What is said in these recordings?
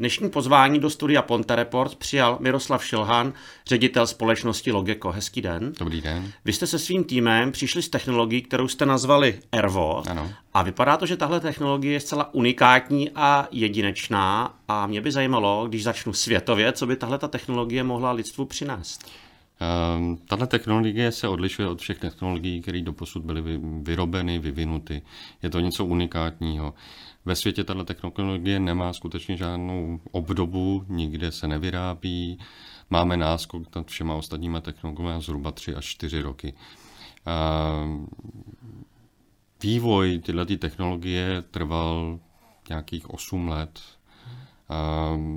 Dnešní pozvání do studia Ponte Report přijal Miroslav Šilhan, ředitel společnosti Logeco. Hezký den. Dobrý den. Vy jste se svým týmem přišli s technologií, kterou jste nazvali Ervo. Ano. A vypadá to, že tahle technologie je zcela unikátní a jedinečná. A mě by zajímalo, když začnu světově, co by tahle ta technologie mohla lidstvu přinést. Um, tahle technologie se odlišuje od všech technologií, které doposud byly vyrobeny, vyvinuty. Je to něco unikátního. Ve světě tahle technologie nemá skutečně žádnou obdobu, nikde se nevyrábí. Máme náskok nad všema ostatníma technologiemi zhruba 3 až 4 roky. Vývoj tyhle technologie trval nějakých 8 let,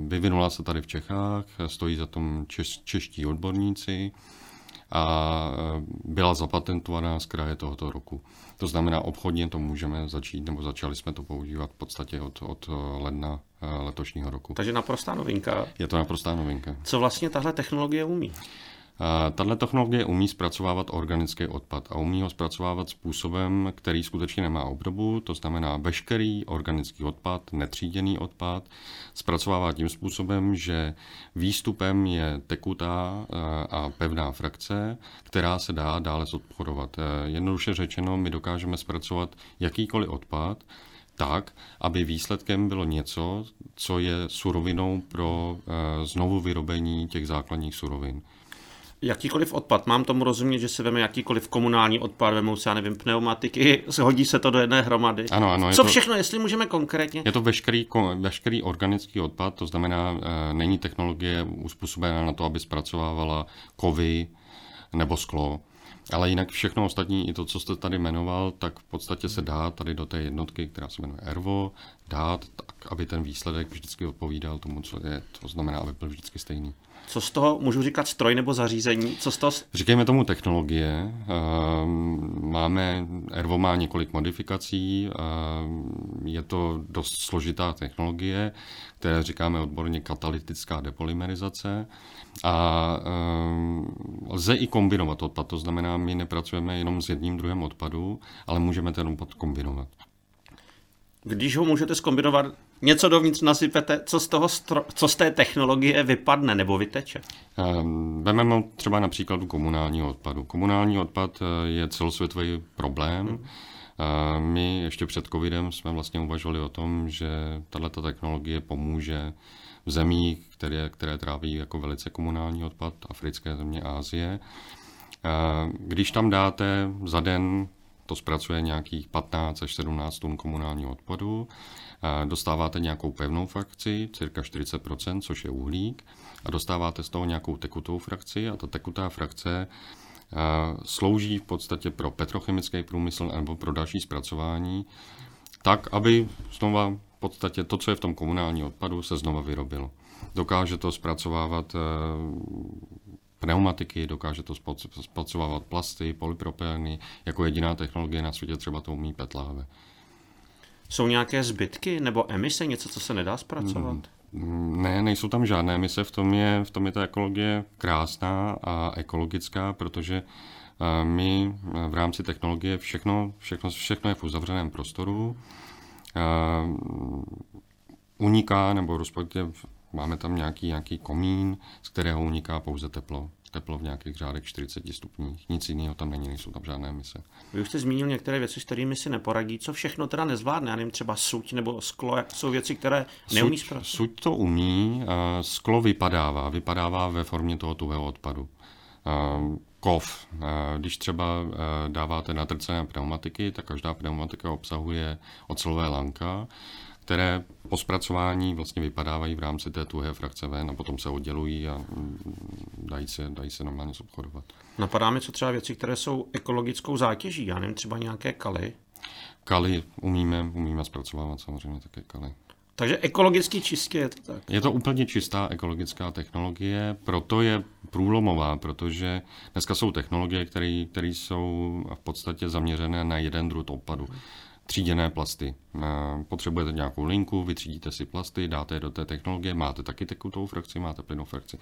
Vyvinula se tady v Čechách, stojí za tom češ, čeští odborníci a byla zapatentovaná z kraje tohoto roku. To znamená, obchodně to můžeme začít, nebo začali jsme to používat v podstatě od, od ledna eh, letošního roku. Takže naprostá novinka. Je to naprostá novinka. Co vlastně tahle technologie umí? Tahle technologie umí zpracovávat organický odpad a umí ho zpracovávat způsobem, který skutečně nemá obdobu, to znamená veškerý organický odpad, netříděný odpad, zpracovává tím způsobem, že výstupem je tekutá eh, a pevná frakce, která se dá dále zodporodovat. Eh, jednoduše řečeno, my dokážeme zpracovat jakýkoliv odpad, tak, aby výsledkem bylo něco, co je surovinou pro eh, znovu vyrobení těch základních surovin jakýkoliv odpad, mám tomu rozumět, že si veme jakýkoliv komunální odpad, vemou se, já nevím, pneumatiky, hodí se to do jedné hromady. Ano, ano. Co to, všechno, jestli můžeme konkrétně? Je to veškerý, veškerý organický odpad, to znamená, e, není technologie uspůsobená na to, aby zpracovávala kovy nebo sklo. Ale jinak všechno ostatní, i to, co jste tady jmenoval, tak v podstatě se dá tady do té jednotky, která se jmenuje Ervo, dát tak, aby ten výsledek vždycky odpovídal tomu, co je. To znamená, aby byl vždycky stejný. Co z toho můžu říkat stroj nebo zařízení? Co z toho... Říkejme tomu technologie. Ehm, máme, Ervo má několik modifikací. Ehm, je to dost složitá technologie, které říkáme odborně katalytická depolymerizace. A ehm, lze i kombinovat odpad, to znamená, my nepracujeme jenom s jedním druhem odpadu, ale můžeme ten odpad kombinovat. Když ho můžete skombinovat, něco dovnitř nasypete, co z, toho stro, co z té technologie vypadne nebo vyteče? Ehm, vezmeme třeba například komunálního odpadu. Komunální odpad eh, je celosvětový problém. Hmm. My ještě před covidem jsme vlastně uvažovali o tom, že tato technologie pomůže v zemích, které, které tráví jako velice komunální odpad, africké země, Ázie. Když tam dáte za den to zpracuje nějakých 15 až 17 tun komunálního odpadu. Dostáváte nějakou pevnou frakci, cirka 40%, což je uhlík, a dostáváte z toho nějakou tekutou frakci a ta tekutá frakce slouží v podstatě pro petrochemický průmysl nebo pro další zpracování, tak, aby znova v podstatě to, co je v tom komunálním odpadu, se znova vyrobilo. Dokáže to zpracovávat pneumatiky, dokáže to zpracovávat plasty, polypropyleny, jako jediná technologie na světě třeba to umí petláve. Jsou nějaké zbytky nebo emise, něco, co se nedá zpracovat? Mm, ne, nejsou tam žádné emise, v tom je, v tom je ta ekologie krásná a ekologická, protože eh, my eh, v rámci technologie všechno, všechno, všechno je v uzavřeném prostoru, eh, uniká, nebo respektive Máme tam nějaký, nějaký komín, z kterého uniká pouze teplo. Teplo v nějakých řádech 40 stupních. Nic jiného tam není, nejsou tam žádné emise. Vy už jste zmínil některé věci, s kterými si neporadí. Co všechno teda nezvládne? Já nevím, třeba suť nebo sklo, jsou věci, které neumí zpracovat? Suť to umí, sklo vypadává. Vypadává ve formě toho tuhého odpadu. Kov. Když třeba dáváte natrcené pneumatiky, tak každá pneumatika obsahuje ocelové lanka které po zpracování vlastně vypadávají v rámci té tuhé frakce ven a potom se oddělují a mm, dají se, dají se normálně zobchodovat. Napadá mi co třeba věci, které jsou ekologickou zátěží, já nevím, třeba nějaké kaly? Kaly umíme, umíme zpracovávat samozřejmě také kaly. Takže ekologicky čistě je to tak? Je to úplně čistá ekologická technologie, proto je průlomová, protože dneska jsou technologie, které jsou v podstatě zaměřené na jeden druh odpadu tříděné plasty. Eh, potřebujete nějakou linku, vytřídíte si plasty, dáte je do té technologie, máte taky tekutou frakci, máte plynou frakci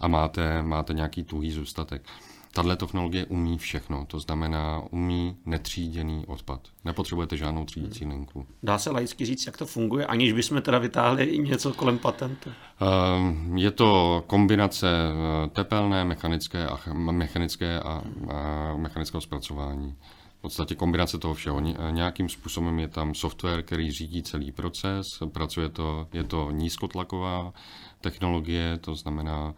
a máte, máte nějaký tuhý zůstatek. Tahle technologie umí všechno, to znamená umí netříděný odpad. Nepotřebujete žádnou třídící hmm. linku. Dá se laicky říct, jak to funguje, aniž bychom teda vytáhli i něco kolem patentu? Ehm, je to kombinace eh, tepelné, mechanické a, mechanické a, a mechanického zpracování. Podstatě kombinace toho všeho. Nějakým způsobem je tam software, který řídí celý proces, pracuje to, je to nízkotlaková technologie, to znamená,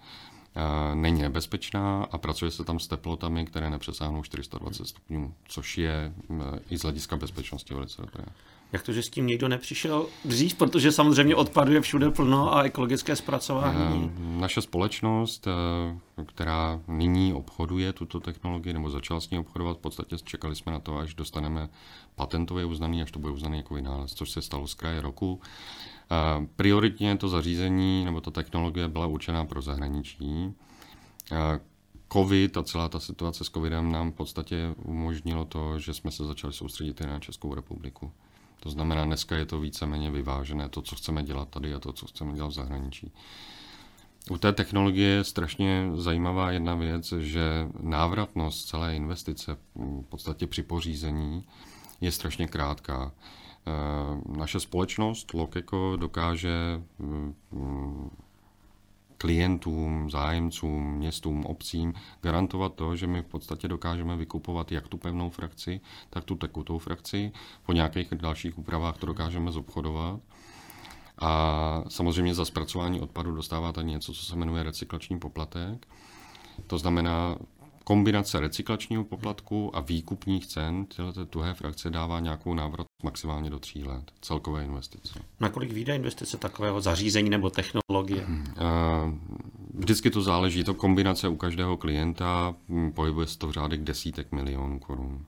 není nebezpečná a pracuje se tam s teplotami, které nepřesáhnou 420 stupňů, což je i z hlediska bezpečnosti velice dobré. Jak to, že s tím někdo nepřišel dřív, protože samozřejmě odpadu je všude plno a ekologické zpracování? Naše společnost, která nyní obchoduje tuto technologii, nebo začala s ní obchodovat, v podstatě čekali jsme na to, až dostaneme patentově uznaný, až to bude uznaný jako vynález, což se stalo z kraje roku. Prioritně to zařízení nebo ta technologie byla určená pro zahraničí. COVID a celá ta situace s COVIDem nám v podstatě umožnilo to, že jsme se začali soustředit i na Českou republiku. To znamená, dneska je to víceméně vyvážené, to, co chceme dělat tady a to, co chceme dělat v zahraničí. U té technologie je strašně zajímavá jedna věc, že návratnost celé investice v podstatě při pořízení je strašně krátká. Eh, naše společnost Lokeko dokáže mm, klientům, zájemcům, městům, obcím garantovat to, že my v podstatě dokážeme vykupovat jak tu pevnou frakci, tak tu tekutou frakci. Po nějakých dalších úpravách to dokážeme zobchodovat. A samozřejmě za zpracování odpadu dostáváte něco, co se jmenuje recyklační poplatek. To znamená, kombinace recyklačního poplatku a výkupních cen tyhle tuhé frakce dává nějakou návrat maximálně do tří let celkové investice. Na kolik vyjde investice takového zařízení nebo technologie? Hmm. Vždycky to záleží, to kombinace u každého klienta, hm, pohybuje se to v řádech desítek milionů korun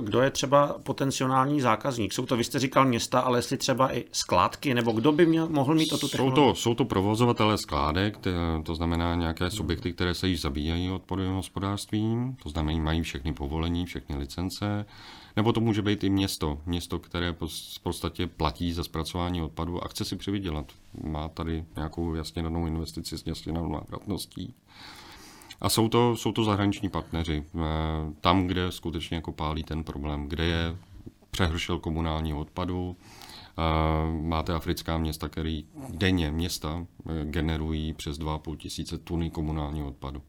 kdo je třeba potenciální zákazník? Jsou to, vy jste říkal města, ale jestli třeba i skládky, nebo kdo by měl, mohl mít o tu technologii? Jsou to, jsou to provozovatelé skládek, to znamená nějaké subjekty, které se již zabíjají odpadovým hospodářstvím, to znamená, mají všechny povolení, všechny licence, nebo to může být i město, město, které v podstatě platí za zpracování odpadu a chce si přivydělat. Má tady nějakou jasně danou investici s jasně danou návratností. A jsou to, jsou to zahraniční partneři. Eh, tam, kde skutečně jako pálí ten problém, kde je přehršel komunálního odpadu, eh, Máte africká města, které denně města eh, generují přes 2,5 tisíce tuny komunálního odpadu.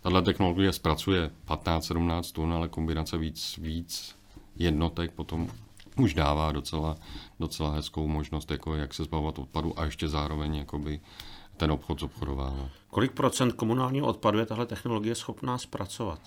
Tato technologie zpracuje 15-17 tun, ale kombinace víc, víc jednotek potom už dává docela, docela hezkou možnost, jako jak se zbavovat odpadu a ještě zároveň jakoby ten obchod zobchodovává. Kolik procent komunálního odpadu je tahle technologie schopná zpracovat?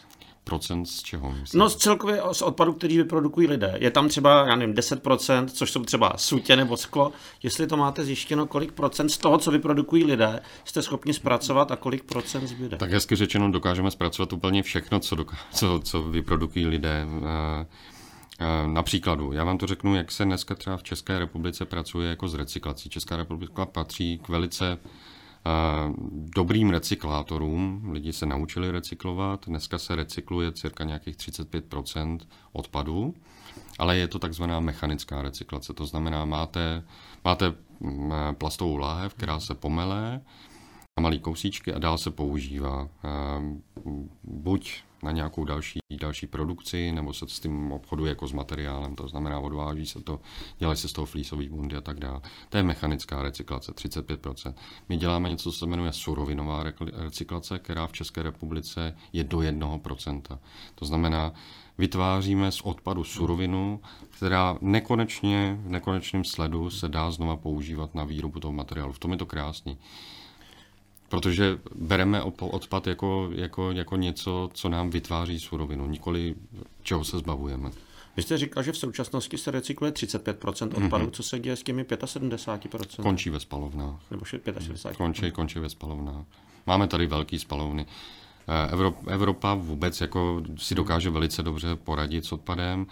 Procent z čeho? Myslím? No z celkově z odpadu, který vyprodukují lidé. Je tam třeba, já nevím, 10%, což jsou třeba sutě nebo sklo. Jestli to máte zjištěno, kolik procent z toho, co vyprodukují lidé, jste schopni zpracovat a kolik procent zbyde? Tak hezky řečeno, dokážeme zpracovat úplně všechno, co, doká- co, co vyprodukují lidé. Na příkladu, já vám to řeknu, jak se dneska třeba v České republice pracuje jako s recyklací. Česká republika patří k velice dobrým recyklátorům. Lidi se naučili recyklovat. Dneska se recykluje cirka nějakých 35% odpadů, ale je to takzvaná mechanická recyklace. To znamená, máte, máte mm, plastovou láhev, která se pomele, malý kousíčky a dál se používá. Buď na nějakou další, další produkci, nebo se s tím obchoduje jako s materiálem, to znamená odváží se to, dělají se z toho flísový bundy a tak dále. To je mechanická recyklace, 35%. My děláme něco, co se jmenuje surovinová recyklace, která v České republice je do 1%. To znamená, vytváříme z odpadu surovinu, která nekonečně, v nekonečném sledu se dá znova používat na výrobu toho materiálu. V tom je to krásný. Protože bereme odpad jako, jako, jako něco, co nám vytváří surovinu, nikoli čeho se zbavujeme. Vy jste říkal, že v současnosti se recykluje 35% odpadu. Mm-hmm. Co se děje s těmi 75%? Končí ve spalovnách. Nebo 65%? Končí, končí ve spalovnách. Máme tady velký spalovny. Eh, Evropa vůbec jako si dokáže velice dobře poradit s odpadem.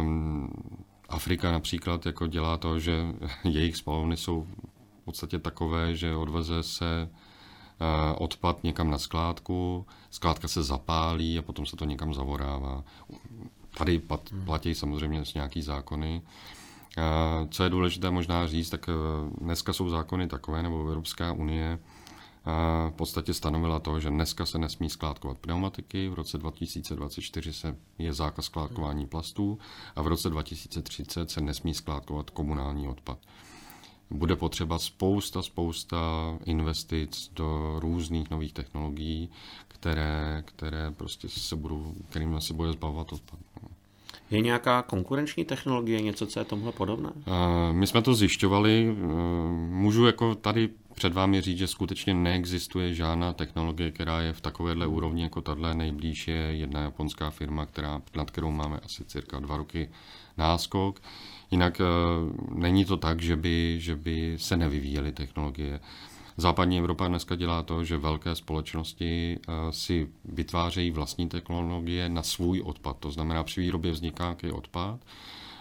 Um, Afrika například jako dělá to, že jejich spalovny jsou podstatě takové, že odveze se eh, odpad někam na skládku, skládka se zapálí a potom se to někam zavorává. Tady platí samozřejmě nějaký zákony. Eh, co je důležité možná říct, tak eh, dneska jsou zákony takové, nebo Evropská unie v podstatě stanovila to, že dneska se nesmí skládkovat pneumatiky, v roce 2024 se je zákaz skládkování plastů a v roce 2030 se nesmí skládkovat komunální odpad. Bude potřeba spousta, spousta investic do různých nových technologií, které, které prostě se budou, kterým se bude zbavovat odpad. Je nějaká konkurenční technologie, něco, co je tomuhle podobné? My jsme to zjišťovali. Můžu jako tady před vámi říct, že skutečně neexistuje žádná technologie, která je v takovéhle úrovni jako tahle. Nejblíž je jedna japonská firma, která, nad kterou máme asi cirka dva roky náskok. Jinak není to tak, že by, že by se nevyvíjely technologie. Západní Evropa dneska dělá to, že velké společnosti eh, si vytvářejí vlastní technologie na svůj odpad. To znamená, při výrobě vzniká nějaký odpad.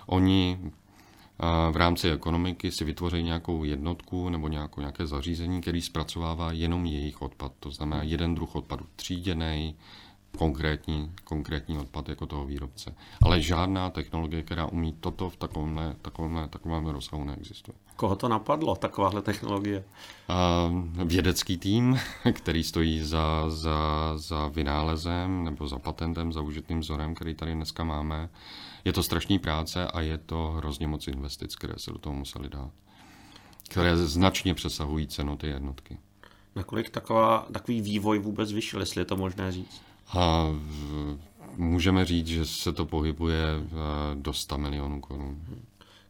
Oni eh, v rámci ekonomiky si vytvoří nějakou jednotku nebo nějakou, nějaké zařízení, který zpracovává jenom jejich odpad. To znamená jeden druh odpadu tříděný, konkrétní, konkrétní odpad jako toho výrobce. Ale žádná technologie, která umí toto v takovémhle, takovémhle, takovémhle rozsahu neexistuje. Koho to napadlo, takováhle technologie? Uh, vědecký tým, který stojí za, za, za vynálezem nebo za patentem, za užitým vzorem, který tady dneska máme. Je to strašný práce a je to hrozně moc investic, které se do toho museli dát. Které značně přesahují cenu ty jednotky. Nakolik taková, takový vývoj vůbec vyšel, jestli je to možné říct? A můžeme říct, že se to pohybuje do 100 milionů korun.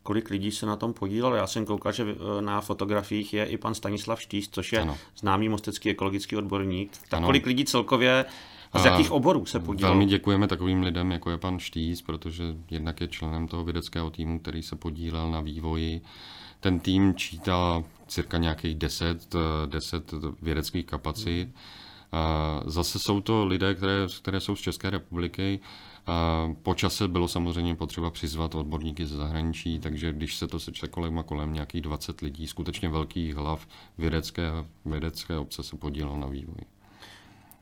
Kolik lidí se na tom podílelo? Já jsem koukal, že e, na fotografiích je i pan Stanislav Štíš, což je ano. známý mostecký ekologický odborník. Tak ano. kolik lidí celkově a z jakých oborů se podílelo? Velmi děkujeme takovým lidem, jako je pan Štýs, protože jednak je členem toho vědeckého týmu, který se podílel na vývoji. Ten tým čítá cirka nějakých 10, 10 vědeckých kapacit. Hmm Zase jsou to lidé, které, které jsou z České republiky. Po čase bylo samozřejmě potřeba přizvat odborníky ze zahraničí, takže když se to seče kolem a kolem nějakých 20 lidí, skutečně velkých hlav vědecké, vědecké obce se podílelo na vývoji.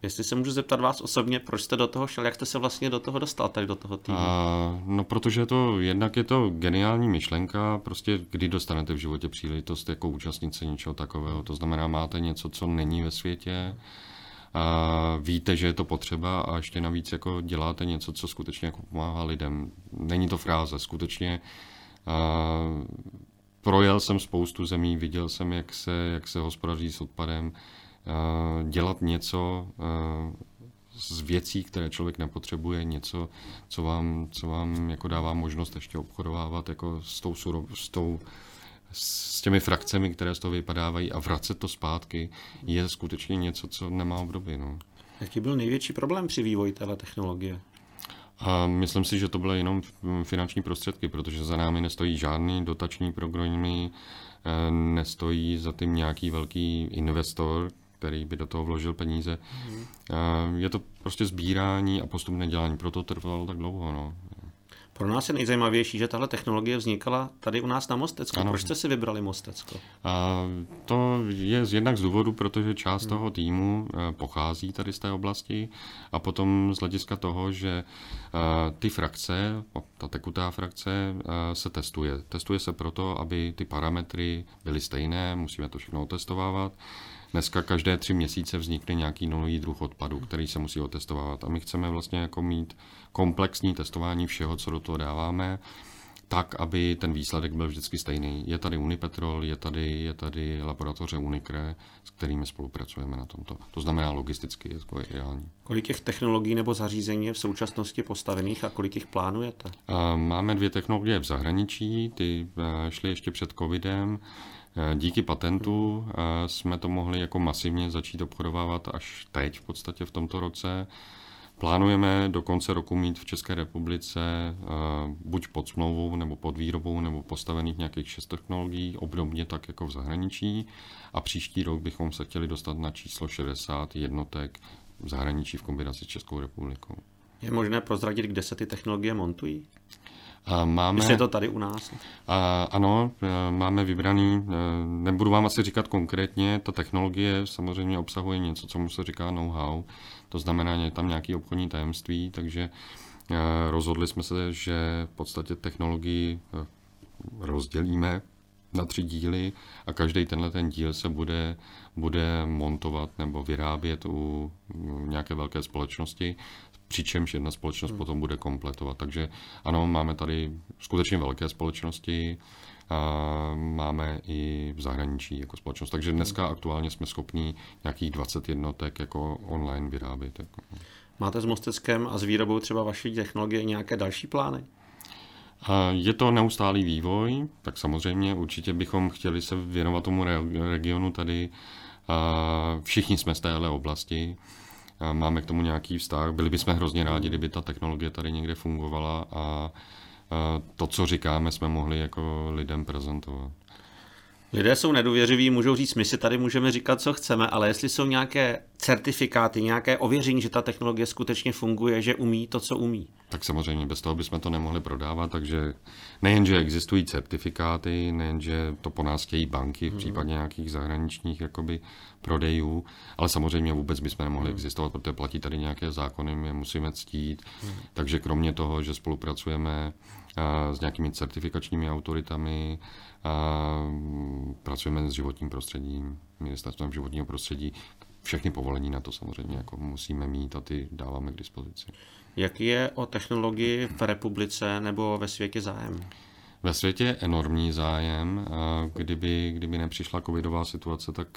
Jestli se můžu zeptat vás osobně, proč jste do toho šel, jak jste se vlastně do toho dostal, tady do toho týmu? A, no, protože to, jednak je to geniální myšlenka, prostě kdy dostanete v životě příležitost jako účastnice něčeho takového, to znamená, máte něco, co není ve světě, a víte, že je to potřeba a ještě navíc jako děláte něco, co skutečně jako pomáhá lidem. Není to fráze, skutečně a projel jsem spoustu zemí, viděl jsem, jak se, jak se hospodaří s odpadem, a dělat něco z věcí, které člověk nepotřebuje, něco, co vám, co vám jako dává možnost ještě obchodovávat jako s tou, surov, s tou s těmi frakcemi, které z toho vypadávají a vracet to zpátky, je skutečně něco, co nemá obdoby. No. Jaký byl největší problém při vývoji téhle technologie? A myslím si, že to byly jenom finanční prostředky, protože za námi nestojí žádný dotační programy, eh, nestojí za tím nějaký velký investor, který by do toho vložil peníze. Mm. Je to prostě sbírání a postupné dělání, proto trvalo tak dlouho. No. Pro nás je nejzajímavější, že tahle technologie vznikala tady u nás na Mostecku. Ano. Proč jste si vybrali Mostecko? A to je jednak z důvodu, protože část hmm. toho týmu eh, pochází tady z té oblasti a potom z hlediska toho, že eh, ty frakce, ta tekutá frakce eh, se testuje. Testuje se proto, aby ty parametry byly stejné, musíme to všechno otestovávat. Dneska každé tři měsíce vznikne nějaký nový druh odpadu, který se musí otestovat. A my chceme vlastně jako mít komplexní testování všeho, co do toho dáváme, tak, aby ten výsledek byl vždycky stejný. Je tady Unipetrol, je tady, je tady laboratoře Unicre, s kterými spolupracujeme na tomto. To znamená logisticky je to ideální. Kolik těch technologií nebo zařízení je v současnosti postavených a kolik jich plánujete? Máme dvě technologie v zahraničí, ty eh, šly ještě před covidem. Eh, díky patentu eh, jsme to mohli jako masivně začít obchodovávat až teď v podstatě v tomto roce. Plánujeme do konce roku mít v České republice eh, buď pod smlouvou nebo pod výrobou nebo postavených nějakých šest technologií, obdobně tak jako v zahraničí. A příští rok bychom se chtěli dostat na číslo 60 jednotek v zahraničí v kombinaci s Českou republikou. Je možné prozradit, kde se ty technologie montují? Máme, Když je to tady u nás? A, ano, e, máme vybraný, e, nebudu vám asi říkat konkrétně, ta technologie samozřejmě obsahuje něco, co mu se říká know-how, to znamená, je tam nějaké obchodní tajemství, takže e, rozhodli jsme se, že v podstatě technologii rozdělíme na tři díly a každý tenhle ten díl se bude, bude montovat nebo vyrábět u nějaké velké společnosti, přičemž jedna společnost hmm. potom bude kompletovat. Takže ano, máme tady skutečně velké společnosti, a máme i v zahraničí jako společnost. Takže dneska aktuálně jsme schopni nějakých 20 jednotek jako online vyrábět. Jako. Máte s Mosteckem a s výrobou třeba vaší technologie nějaké další plány? Je to neustálý vývoj, tak samozřejmě určitě bychom chtěli se věnovat tomu regionu tady. Všichni jsme z téhle oblasti, máme k tomu nějaký vztah. Byli bychom hrozně rádi, kdyby ta technologie tady někde fungovala a to, co říkáme, jsme mohli jako lidem prezentovat. Lidé jsou nedůvěřiví, můžou říct, my si tady můžeme říkat, co chceme, ale jestli jsou nějaké certifikáty, nějaké ověření, že ta technologie skutečně funguje, že umí to, co umí. Tak samozřejmě, bez toho bychom to nemohli prodávat, takže nejenže existují certifikáty, nejenže to po nás chtějí banky v mhm. případě nějakých zahraničních jakoby, prodejů, ale samozřejmě vůbec bychom nemohli hmm. existovat, protože platí tady nějaké zákony, my je musíme ctít. Hmm. Takže kromě toho, že spolupracujeme s nějakými certifikačními autoritami, pracujeme s životním prostředím, ministerstvem životního prostředí, všechny povolení na to samozřejmě jako musíme mít a ty dáváme k dispozici. Jaký je o technologii v republice nebo ve světě zájem? Ve světě je enormní zájem. Kdyby, kdyby nepřišla covidová situace, tak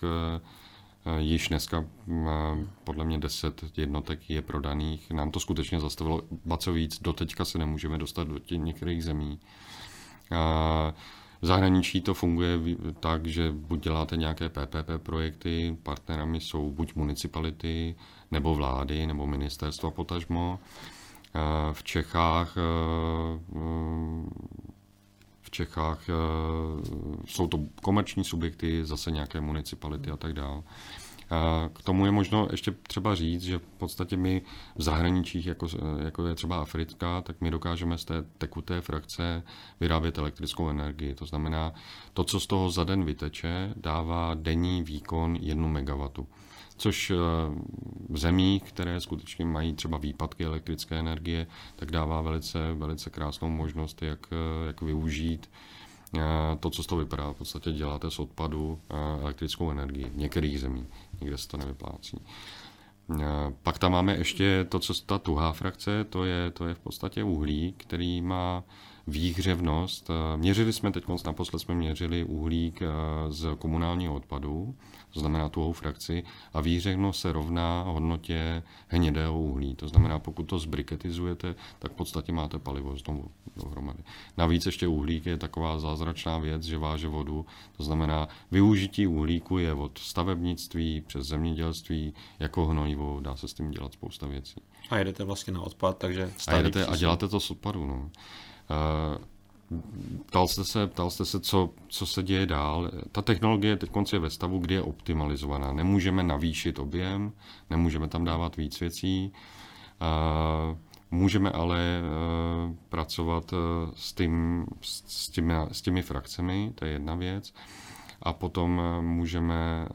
Eh, již dneska eh, podle mě 10 jednotek je prodaných. Nám to skutečně zastavilo, ba co víc, doteďka se nemůžeme dostat do těch některých zemí. V zahraničí to funguje tak, že buď děláte nějaké PPP projekty, partnerami jsou buď municipality, nebo vlády, nebo ministerstva potažmo. Eh, v Čechách v Čechách jsou to komerční subjekty, zase nějaké municipality a tak dále. K tomu je možno ještě třeba říct, že v podstatě my v zahraničích, jako, jako je třeba Afrika, tak my dokážeme z té tekuté frakce vyrábět elektrickou energii. To znamená, to, co z toho za den vyteče, dává denní výkon 1 MW. Což eh, v zemích, které skutečně mají třeba výpadky elektrické energie, tak dává velice, velice krásnou možnost, jak, eh, jak využít Eh, to, co z toho vypadá, v podstatě děláte z odpadu elektrickou energii v některých zemích, někde se to nevyplácí. Pak tam máme ještě to, co ta tuhá frakce, to je, to je v podstatě uhlí, který má výhřevnost. Měřili jsme teď moc, naposled jsme měřili uhlík z komunálního odpadu, to znamená tuhou frakci, a výhřevnost se rovná hodnotě hnědého uhlí. To znamená, pokud to zbriketizujete, tak v podstatě máte palivo znovu dohromady. Navíc ještě uhlík je taková zázračná věc, že váže vodu. To znamená, využití uhlíku je od stavebnictví přes zemědělství jako hnojivo, dá se s tím dělat spousta věcí. A jedete vlastně na odpad, takže a, jedete, a děláte to z odpadu. No. Uh, Ptal jste se, ptal jste se co, co se děje dál. Ta technologie teď je ve stavu, kdy je optimalizovaná. Nemůžeme navýšit objem, nemůžeme tam dávat víc věcí. Můžeme ale e, pracovat s, tím, s, těmi, s těmi frakcemi, to je jedna věc a potom eh, můžeme,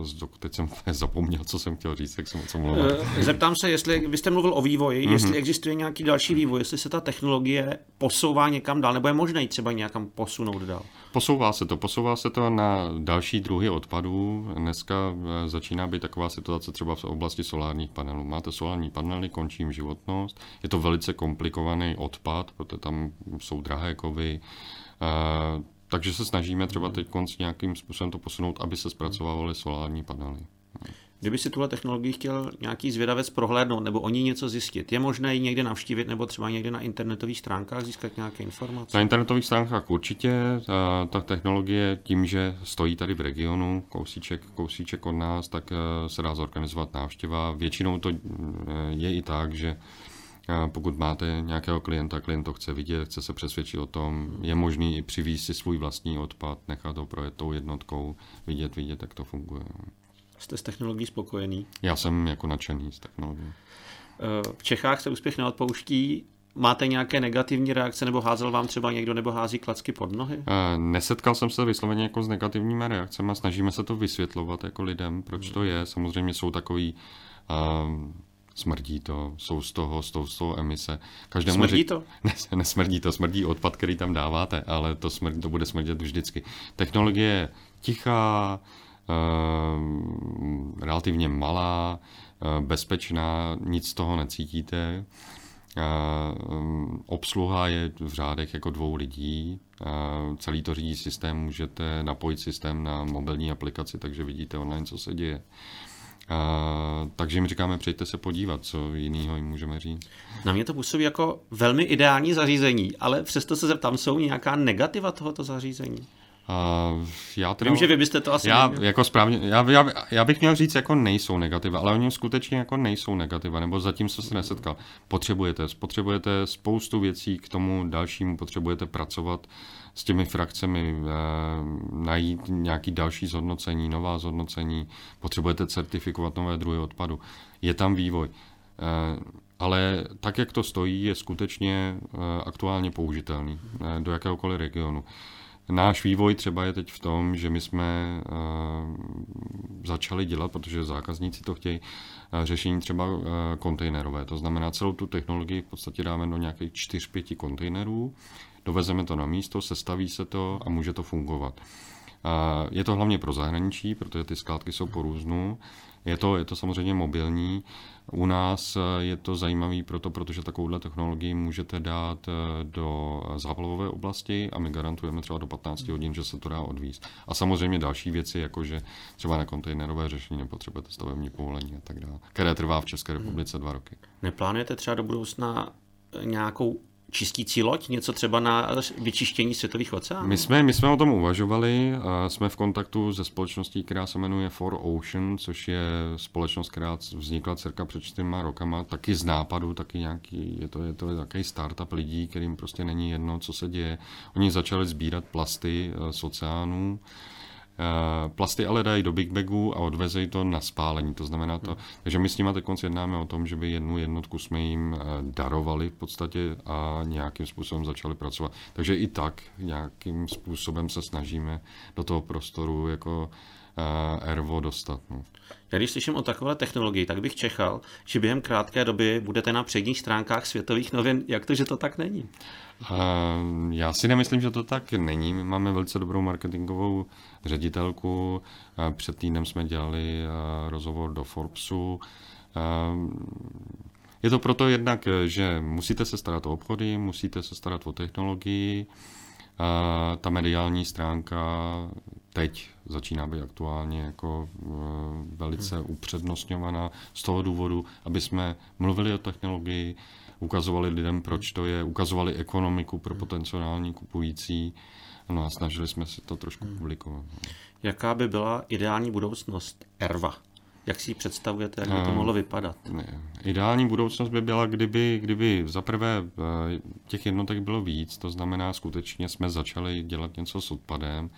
eh, teď jsem zapomněl, co jsem chtěl říct, tak jsem co mluvil. Eh, zeptám se, jestli, vy jste mluvil o vývoji, mm-hmm. jestli existuje nějaký další vývoj, jestli se ta technologie posouvá někam dál, nebo je možné třeba někam posunout dál? Posouvá se to, posouvá se to na další druhy odpadů. Dneska začíná být taková situace třeba v oblasti solárních panelů. Máte solární panely, končí jim životnost, je to velice komplikovaný odpad, protože tam jsou drahé kovy, takže se snažíme třeba teď nějakým způsobem to posunout, aby se zpracovávaly solární panely. Kdyby si tuhle technologii chtěl nějaký zvědavec prohlédnout nebo o ní něco zjistit, je možné ji někde navštívit nebo třeba někde na internetových stránkách získat nějaké informace? Na internetových stránkách určitě. Ta, ta technologie tím, že stojí tady v regionu, kousíček, kousíček od nás, tak eh, se dá zorganizovat návštěva. Většinou to eh, je i tak, že pokud máte nějakého klienta, klient to chce vidět, chce se přesvědčit o tom, je možný i přivízt si svůj vlastní odpad, nechat ho projet tou jednotkou, vidět, vidět, jak to funguje. Jste s technologií spokojený? Já jsem jako nadšený z technologií. Eh, v Čechách se úspěch neodpouští. Máte nějaké negativní reakce, nebo házel vám třeba někdo, nebo hází klacky pod nohy? Eh, nesetkal jsem se vysloveně jako s negativními reakcemi, snažíme se to vysvětlovat jako lidem, proč to je. Samozřejmě jsou takový uh, smrdí to, jsou z toho, z toho, z toho emise. Každému smrdí to? Ne, nesmrdí to, smrdí odpad, který tam dáváte, ale to, smrdí, to bude smrdět vždycky. Technologie je tichá, uh, relativně malá, uh, bezpečná, nic z toho necítíte. Uh, obsluha je v řádech jako dvou lidí. Uh, celý to řídí systém, můžete napojit systém na mobilní aplikaci, takže vidíte online, co se děje. Uh, takže jim říkáme, přijďte se podívat, co jiného jim můžeme říct. Na mě to působí jako velmi ideální zařízení, ale přesto se zeptám, jsou nějaká negativa tohoto zařízení? Uh, já teda, Vím, že vy byste to asi já, neměl. jako správně, já, já, já, bych měl říct, jako nejsou negativa, ale oni skutečně jako nejsou negativa, nebo zatím se se nesetkal. Potřebujete, potřebujete spoustu věcí k tomu dalšímu, potřebujete pracovat s těmi frakcemi, eh, najít nějaký další zhodnocení, nová zhodnocení, potřebujete certifikovat nové druhy odpadu. Je tam vývoj. Eh, ale tak, jak to stojí, je skutečně eh, aktuálně použitelný eh, do jakéhokoliv regionu. Náš vývoj třeba je teď v tom, že my jsme uh, začali dělat, protože zákazníci to chtějí, uh, řešení třeba uh, kontejnerové. To znamená, celou tu technologii v podstatě dáme do nějakých 4-5 kontejnerů, dovezeme to na místo, sestaví se to a může to fungovat. Je to hlavně pro zahraničí, protože ty skládky jsou po různu. Je to, je to samozřejmě mobilní. U nás je to zajímavé proto, protože takovouhle technologii můžete dát do záplavové oblasti a my garantujeme třeba do 15 hodin, že se to dá odvízt. A samozřejmě další věci, jako že třeba na kontejnerové řešení nepotřebujete stavební povolení a tak dále, které trvá v České republice dva roky. Neplánujete třeba do budoucna nějakou čistící loď, něco třeba na vyčištění světových oceánů? My jsme, my jsme o tom uvažovali, jsme v kontaktu se společností, která se jmenuje For Ocean, což je společnost, která vznikla cirka před čtyřma rokama, taky z nápadu, taky nějaký, je to, je to takový startup lidí, kterým prostě není jedno, co se děje. Oni začali sbírat plasty z oceánů, Plasty ale dají do Big Bagu a odvezejí to na spálení, to znamená to, takže my s nimi teď jednáme o tom, že by jednu jednotku jsme jim darovali v podstatě a nějakým způsobem začali pracovat. Takže i tak nějakým způsobem se snažíme do toho prostoru jako Ervo dostat. No. Já když slyším o takové technologii, tak bych čekal, že během krátké doby budete na předních stránkách světových novin. Jak to, že to tak není? Já si nemyslím, že to tak není. My máme velice dobrou marketingovou ředitelku. Před týdnem jsme dělali rozhovor do Forbesu. Je to proto jednak, že musíte se starat o obchody, musíte se starat o technologii. Ta mediální stránka teď začíná být aktuálně jako velice upřednostňovaná z toho důvodu, aby jsme mluvili o technologii, ukazovali lidem, proč to je, ukazovali ekonomiku pro potenciální kupující, no a snažili jsme se to trošku publikovat. Jaká by byla ideální budoucnost Erva? Jak si ji představujete, jak by to mohlo vypadat? Ideální budoucnost by byla, kdyby, kdyby zaprvé těch jednotek bylo víc, to znamená, skutečně jsme začali dělat něco s odpadem,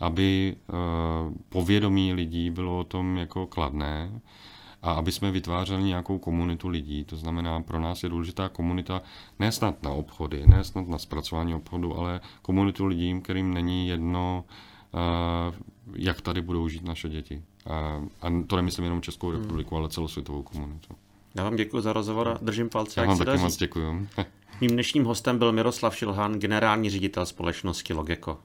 aby povědomí lidí bylo o tom jako kladné, a aby jsme vytvářeli nějakou komunitu lidí. To znamená, pro nás je důležitá komunita ne snad na obchody, ne snad na zpracování obchodu, ale komunitu lidí, kterým není jedno, jak tady budou žít naše děti. A to nemyslím jenom Českou republiku, hmm. ale celosvětovou komunitu. Já vám děkuji za rozhovor a držím palce. Já vám taky moc děkuji. Mým dnešním hostem byl Miroslav Šilhan, generální ředitel společnosti Logeko.